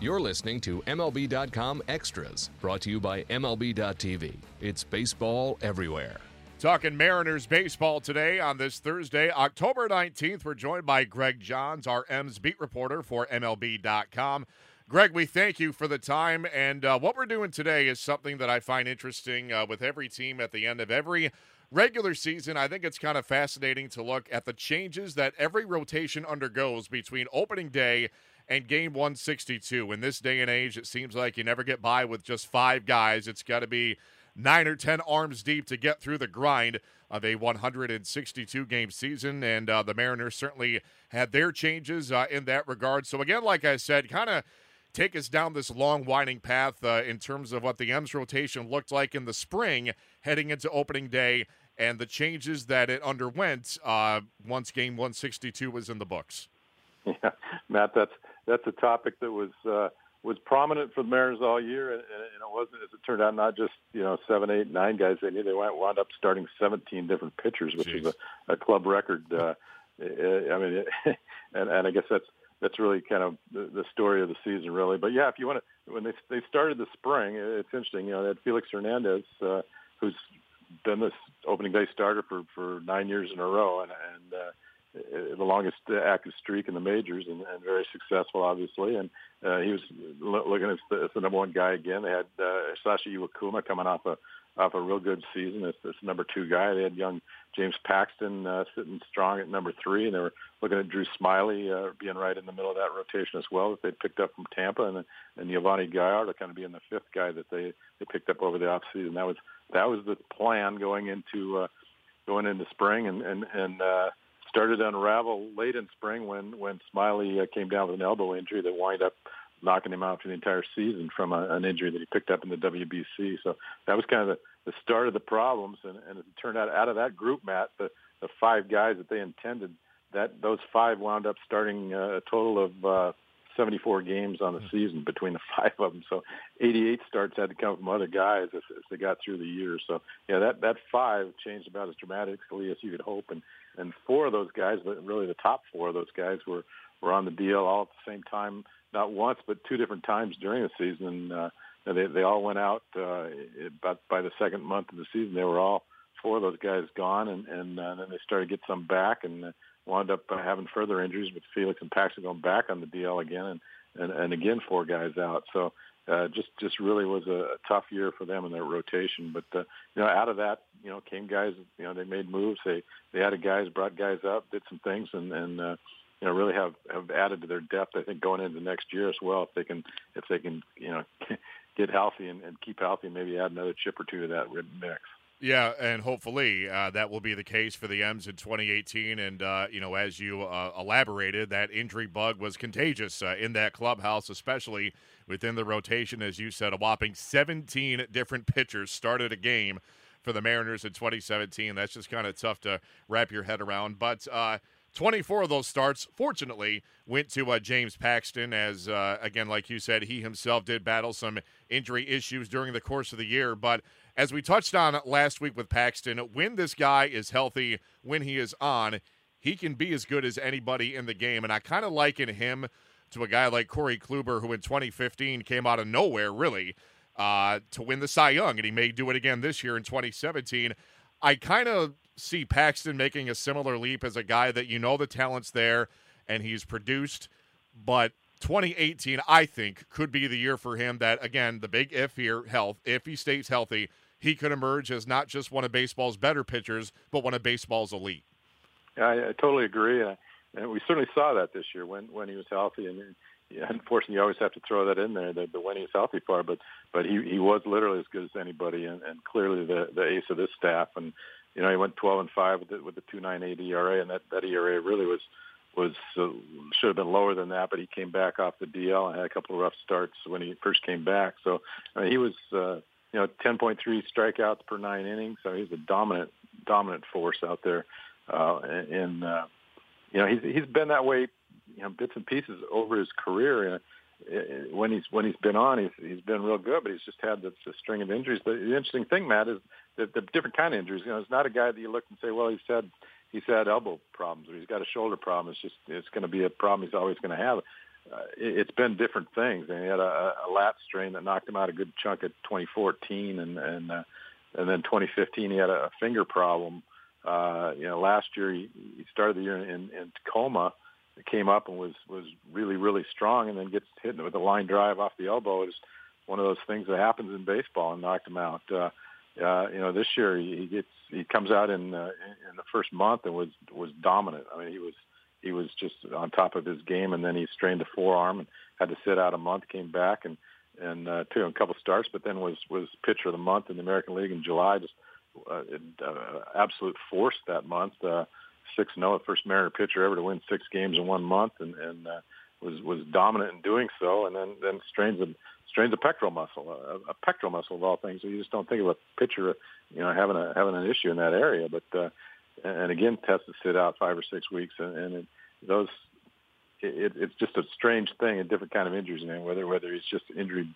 You're listening to MLB.com Extras, brought to you by MLB.tv. It's baseball everywhere. Talking Mariners baseball today on this Thursday, October 19th. We're joined by Greg Johns, our M's beat reporter for MLB.com. Greg, we thank you for the time. And uh, what we're doing today is something that I find interesting uh, with every team at the end of every regular season. I think it's kind of fascinating to look at the changes that every rotation undergoes between opening day and game 162. In this day and age, it seems like you never get by with just five guys. It's got to be nine or 10 arms deep to get through the grind of a 162 game season. And uh, the Mariners certainly had their changes uh, in that regard. So, again, like I said, kind of take us down this long, winding path uh, in terms of what the M's rotation looked like in the spring heading into opening day and the changes that it underwent uh, once game 162 was in the books. Yeah, Matt, that's that's a topic that was uh, was prominent for the Mariners all year, and, and it wasn't, as it turned out, not just you know seven, eight, nine guys they knew. They went wound up starting 17 different pitchers, which Jeez. is a, a club record. Uh, I mean, and, and I guess that's that's really kind of the, the story of the season, really. But yeah, if you want to, when they they started the spring, it's interesting. You know, they had Felix Hernandez, uh, who's been this opening day starter for for nine years in a row, and and uh, the longest active streak in the majors and, and very successful, obviously. And uh, he was looking as the, as the number one guy again. They had uh, Sasha Iwakuma coming off a off a real good season as this number two guy. They had young James Paxton uh, sitting strong at number three, and they were looking at Drew Smyly uh, being right in the middle of that rotation as well that they picked up from Tampa, and and Yovani Gallardo kind of being the fifth guy that they they picked up over the offseason. That was that was the plan going into uh, going into spring, and and and uh, started to unravel late in spring when when Smyly uh, came down with an elbow injury that wind up knocking him out for the entire season from a, an injury that he picked up in the WBC. So that was kind of the, the start of the problems, and, and it turned out out of that group, Matt, the the five guys that they intended that those five wound up starting uh, a total of uh, 74 games on the hmm. season between the five of them. So 88 starts had to come from other guys as, as they got through the year. So yeah, that that five changed about as dramatically as you could hope. And and four of those guys, but really the top four of those guys were were on the DL all at the same time, not once but two different times during the season. And uh, they they all went out uh, but by the second month of the season. They were all four of those guys gone, and and, uh, then they started to get some back and. Uh, wound up uh, having further injuries with Felix and Paxton going back on the DL again, and and, and again four guys out. So uh, just just really was a, a tough year for them in their rotation. But uh, you know, out of that, you know, came guys. You know, they made moves. They they added guys, brought guys up, did some things, and and uh, you know really have have added to their depth. I think going into next year as well, if they can if they can you know get healthy and, and keep healthy, maybe add another chip or two to that mix. Yeah, and hopefully uh, that will be the case for the M's in 2018. And, uh, you know, as you uh, elaborated, that injury bug was contagious uh, in that clubhouse, especially within the rotation. As you said, a whopping 17 different pitchers started a game for the Mariners in 2017. That's just kind of tough to wrap your head around. But, uh, 24 of those starts, fortunately, went to uh, James Paxton, as, uh, again, like you said, he himself did battle some injury issues during the course of the year. But as we touched on last week with Paxton, when this guy is healthy, when he is on, he can be as good as anybody in the game. And I kind of liken him to a guy like Corey Kluber, who in 2015 came out of nowhere, really, uh, to win the Cy Young. And he may do it again this year in 2017. I kind of see Paxton making a similar leap as a guy that you know the talent's there and he's produced, but 2018, I think, could be the year for him that, again, the big if here, health, if he stays healthy, he could emerge as not just one of baseball's better pitchers, but one of baseball's elite. I, I totally agree, and, and we certainly saw that this year when when he was healthy. And yeah, unfortunately, you always have to throw that in there, the, the he's healthy part. But but he he was literally as good as anybody, and, and clearly the the ace of this staff. And you know, he went 12 and five with the, with the 2.98 ERA, and that that ERA really was was uh, should have been lower than that, but he came back off the DL and had a couple of rough starts when he first came back. So I mean, he was uh, you know, 10.3 strikeouts per nine innings. So he's a dominant, dominant force out there. Uh, and, uh, you know, he's, he's been that way, you know, bits and pieces over his career. Uh, when he's when he's been on, he's he's been real good, but he's just had the, the string of injuries. The, the interesting thing, Matt, is that the different kind of injuries. You know, it's not a guy that you look and say, well, he's had he's had elbow problems or he's got a shoulder problem. It's just it's going to be a problem he's always going to have. uh, it, it's been different things. And he had a, a lat strain that knocked him out a good chunk at 2014, and and uh, and then 2015 he had a, finger problem. Uh, you know, last year he, he started the year in, in Tacoma, came up and was was really really strong, and then gets hit with a line drive off the elbow. It's one of those things that happens in baseball and knocked him out. Uh, uh, you know, this year he, gets he comes out in uh, in the first month and was was dominant. I mean, he was he was just on top of his game, and then he strained a forearm and had to sit out a month. Came back and and uh, took a couple starts, but then was was pitcher of the month in the American League in July. Just uh, uh, absolute force that month. Uh, six no, first Mariner pitcher ever to win six games in one month, and and uh, was was dominant in doing so. And then then strains a strains a pectoral muscle, a, a pectoral muscle of all things. So you just don't think of a pitcher, you know, having a having an issue in that area. But uh, and again, test to sit out five or six weeks, and, and it, those it, it's just a strange thing, a different kind of injuries, man. Whether whether he's just injury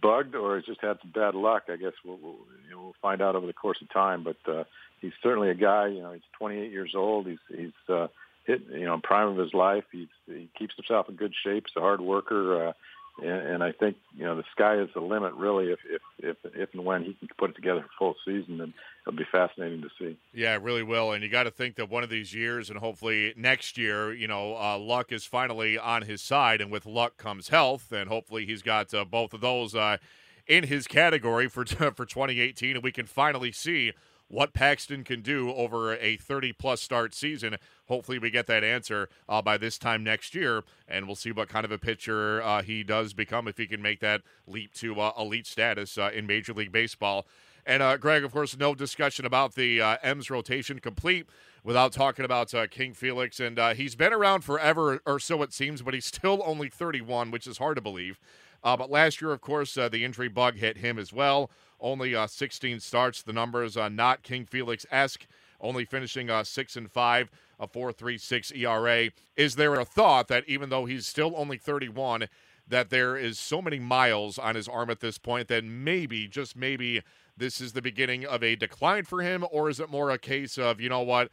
bugged or he's just had some bad luck, I guess we'll we'll, you know, we'll find out over the course of time. But uh, he's certainly a guy. You know, he's 28 years old. He's he's uh, hit you know prime of his life. He's he keeps himself in good shape. He's a hard worker. Uh, and, and I think you know the sky is the limit, really. If if if if and when he can put it together for full season, then it'll be fascinating to see. Yeah, it really will. And you got to think that one of these years, and hopefully next year, you know, uh, luck is finally on his side, and with luck comes health, and hopefully he's got uh, both of those uh, in his category for for 2018, and we can finally see what Paxton can do over a 30 plus start season. Hopefully, we get that answer uh, by this time next year, and we'll see what kind of a pitcher uh, he does become if he can make that leap to uh, elite status uh, in Major League Baseball. And uh, Greg, of course, no discussion about the uh, M's rotation complete without talking about King Felix. And he's been around forever, or so it seems, but he's still only 31, which is hard to believe. but last year, of course, the injury bug hit him as well only uh, 16 starts. The numbers uh, not King Felix esque, only finishing uh, six and five, a 4.36 ERA. Is there a thought that even though he's still only 31, that there is so many miles on his arm at this point that maybe, just maybe, this is the beginning of a decline for him, or is it more a case of you know what?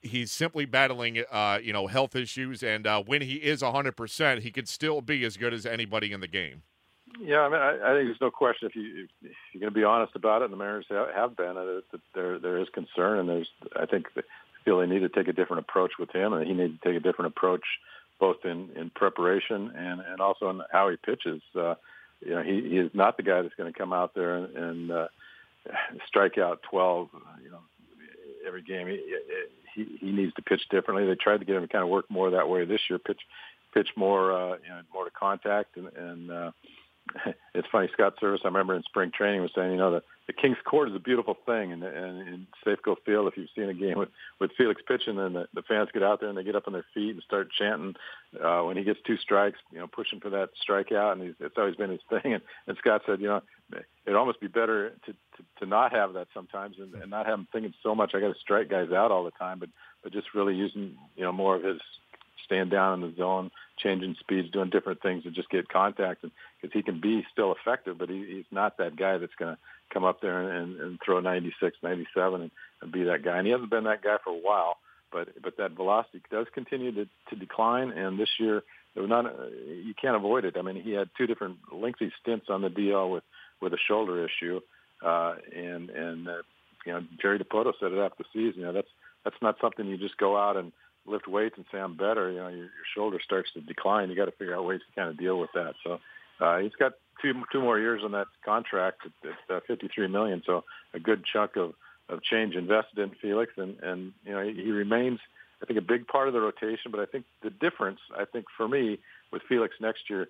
He's simply battling, uh, you know, health issues, and uh, when he is 100%, he could still be as good as anybody in the game. Yeah, I mean, I, I think there's no question if you if you're going to be honest about it, and the Mariners have, been, uh, that there there is concern, and there's I think they feel they need to take a different approach with him, and he needs to take a different approach both in in preparation and and also in how he pitches. Uh, you know, he, he is not the guy that's going to come out there and, and uh, strike out 12, you know, every game. He, he he needs to pitch differently. They tried to get him to kind of work more that way this year, pitch pitch more uh, you know more to contact and and uh, it's funny. Scott Servais, I remember in spring training, was saying, you know, the, the King's Court is a beautiful thing, and, and in Safeco Field, if you've seen a game with with Felix pitching, and the, the fans get out there and they get up on their feet and start chanting uh, when he gets two strikes, you know, pushing for that strikeout, and he's, it's always been his thing. And, and Scott said, you know, it'd almost be better to to, to not have that sometimes, and, and not have him thinking so much. I got to strike guys out all the time, but but just really using you know more of his stand down in the zone, changing speeds, doing different things to just get contact. Because he can be still effective, but he, he's not that guy that's going to come up there and, and, throw 96, 97 and, and be that guy. And he hasn't been that guy for a while. But but that velocity does continue to, to decline. And this year, it was not uh, you can't avoid it. I mean, he had two different lengthy stints on the DL with with a shoulder issue. Uh, and and uh, you know Jerry Dipoto said it after the season. You know that's that's not something you just go out and lift weights and say I'm better, you know, your, your shoulder starts to decline. You got to figure out ways to kind of deal with that. So uh, he's got two two more years on that contract at, at uh, 53 million. So a good chunk of of change invested in Felix, and and you know he, he remains. I think a big part of the rotation, but I think the difference, I think for me with Felix next year,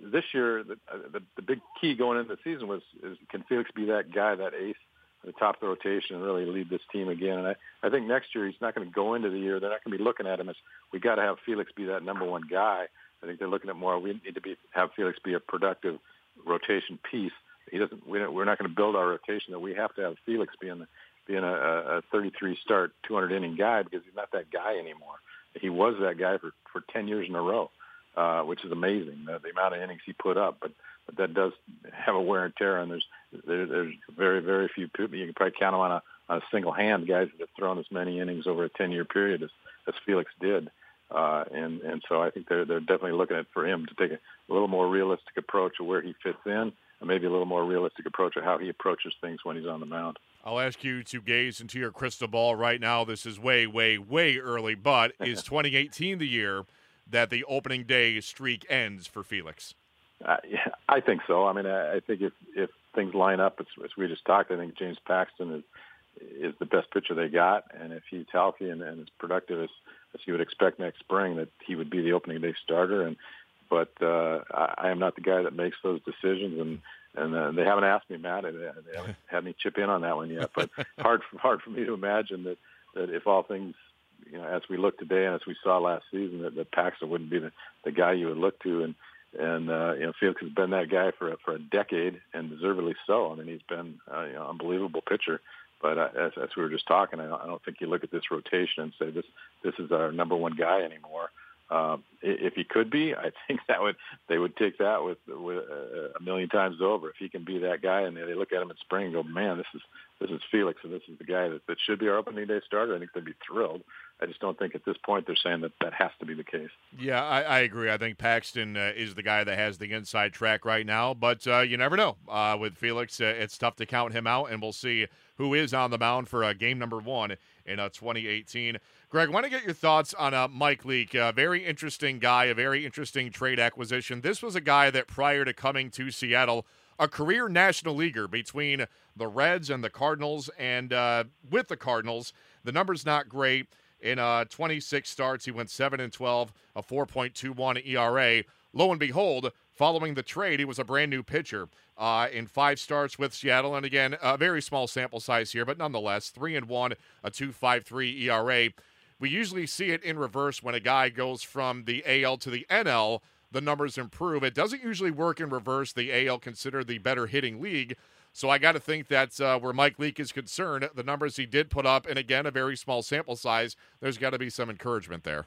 this year the, the, the big key going into the season was is can Felix be that guy, that ace the top of the rotation and really lead this team again. And I, I think next year he's not going to go into the year. They're not going to be looking at him as we got to have Felix be that number one guy. I think they're looking at more. We need to be have Felix be a productive rotation piece. He doesn't. We don't, we're not going to build our rotation that we have to have Felix being being a, a 33 start 200 inning guy because he's not that guy anymore. He was that guy for for 10 years in a row, uh, which is amazing the, the amount of innings he put up. But but that does have a wear and tear. And there's there, there's very very few people you can probably count them on a on a single hand guys that have thrown as many innings over a 10 year period as as Felix did. Uh, and and so I think they're they're definitely looking at for him to take a, a little more realistic approach of where he fits in, and maybe a little more realistic approach of how he approaches things when he's on the mound. I'll ask you to gaze into your crystal ball right now. This is way, way, way early, but is 2018 the year that the opening day streak ends for Felix? Uh, yeah, I think so. I mean, I, I think if if things line up as, as we just talked, I think James Paxton is is the best pitcher they got, and if he's healthy and, and as productive as as you would expect next spring, that he would be the opening day starter. And but uh, I, I am not the guy that makes those decisions, and and uh, they haven't asked me, Matt. They, they haven't had me chip in on that one yet. But hard hard for me to imagine that that if all things you know as we look today and as we saw last season, that, that Paxton wouldn't be the, the guy you would look to and and uh, you know Felix has been that guy for for a decade, and deservedly so. I mean, he's been uh, you know unbelievable pitcher. But uh, as, as we were just talking, I don't, I don't think you look at this rotation and say this this is our number one guy anymore. Um, if he could be, I think that would they would take that with, with uh, a million times over. If he can be that guy, and they look at him in spring and go, "Man, this is this is Felix, and this is the guy that, that should be our opening day starter," I think they'd be thrilled. I just don't think at this point they're saying that that has to be the case. Yeah, I, I agree. I think Paxton uh, is the guy that has the inside track right now, but uh, you never know. Uh, with Felix, uh, it's tough to count him out, and we'll see who is on the mound for uh, game number one in uh, 2018. Greg, want to get your thoughts on uh, Mike Leake. A very interesting guy, a very interesting trade acquisition. This was a guy that prior to coming to Seattle, a career national leaguer between the Reds and the Cardinals, and uh, with the Cardinals, the number's not great. In uh, 26 starts, he went 7 and 12, a 4.21 ERA. Lo and behold, following the trade, he was a brand new pitcher uh, in five starts with Seattle. And again, a very small sample size here, but nonetheless, 3 and 1, a 2.53 ERA. We usually see it in reverse when a guy goes from the AL to the NL, the numbers improve. It doesn't usually work in reverse. The AL considered the better hitting league. So I got to think that's uh, where Mike Leake is concerned. The numbers he did put up, and again, a very small sample size, there's got to be some encouragement there.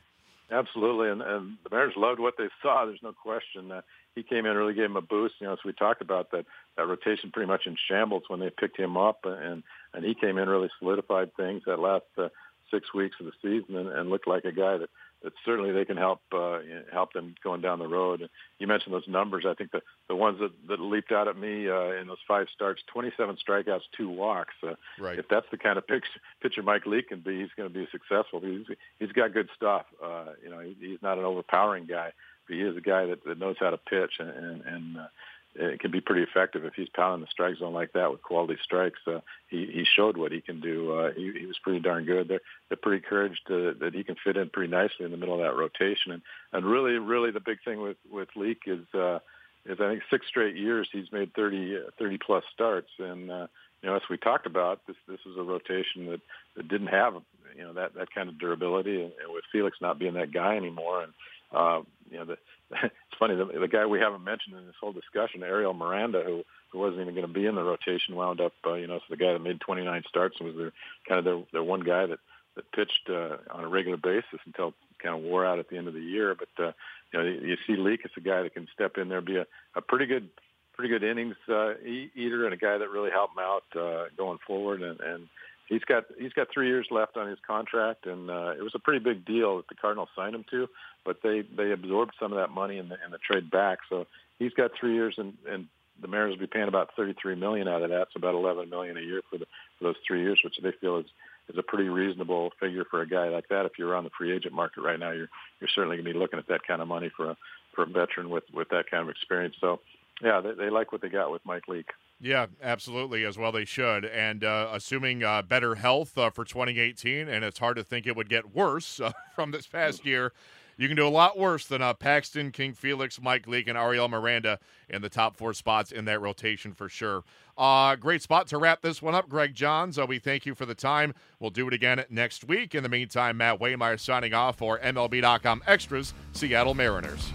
Absolutely, and, and the Mariners loved what they saw. There's no question. Uh, he came in, really gave him a boost. You know, as we talked about that that rotation pretty much in shambles when they picked him up, and and he came in really solidified things that last uh, six weeks of the season and, and looked like a guy that that certainly they can help uh, help them going down the road. You mentioned those numbers. I think the the ones that, that leaped out at me uh, in those five starts: 27 strikeouts, two walks. Uh, right. If that's the kind of pitch, pitcher Mike Leake can be, he's going to be successful. He's he's got good stuff. Uh, you know, he, he's not an overpowering guy, he is a guy that, that knows how to pitch and and. and uh, it can be pretty effective if he's pounding the strike zone like that with quality strikes. Uh, he he showed what he can do. Uh, he, he was pretty darn good. They're they're pretty encouraged uh, that he can fit in pretty nicely in the middle of that rotation. And and really really the big thing with with Leake is uh, is I think six straight years he's made 30 uh, 30 plus starts. And uh, you know as we talked about this this is a rotation that that didn't have you know that that kind of durability. And, and with Felix not being that guy anymore and uh, you know, the, it's funny the, the guy we haven't mentioned in this whole discussion, Ariel Miranda, who who wasn't even going to be in the rotation, wound up, uh, you know, so the guy that made 29 starts was their kind of their, their one guy that that pitched uh, on a regular basis until kind of wore out at the end of the year. But uh, you know, you, you see Leake as a guy that can step in there, be a, a pretty good pretty good innings uh, eater, and a guy that really helped him out uh, going forward, and and he's got he's got three years left on his contract, and uh, it was a pretty big deal that the Cardinals signed him to, but they they absorbed some of that money in the in the trade back. So he's got three years, and and the Mariners will be paying about thirty three million out of that, so about eleven million a year for the for those three years, which they feel is is a pretty reasonable figure for a guy like that. If you're on the free agent market right now, you're you're certainly going to be looking at that kind of money for a for a veteran with with that kind of experience. So yeah, they, they like what they got with Mike Leake. Yeah, absolutely, as well they should. And uh, assuming uh, better health uh, for 2018, and it's hard to think it would get worse uh, from this past year. You can do a lot worse than uh, Paxton, King Felix, Mike Leake, and Ariel Miranda in the top four spots in that rotation for sure. Uh, great spot to wrap this one up, Greg Johns. we thank you for the time. We'll do it again next week. In the meantime, Matt Waymeyer signing off for MLB.com Extras, Seattle Mariners.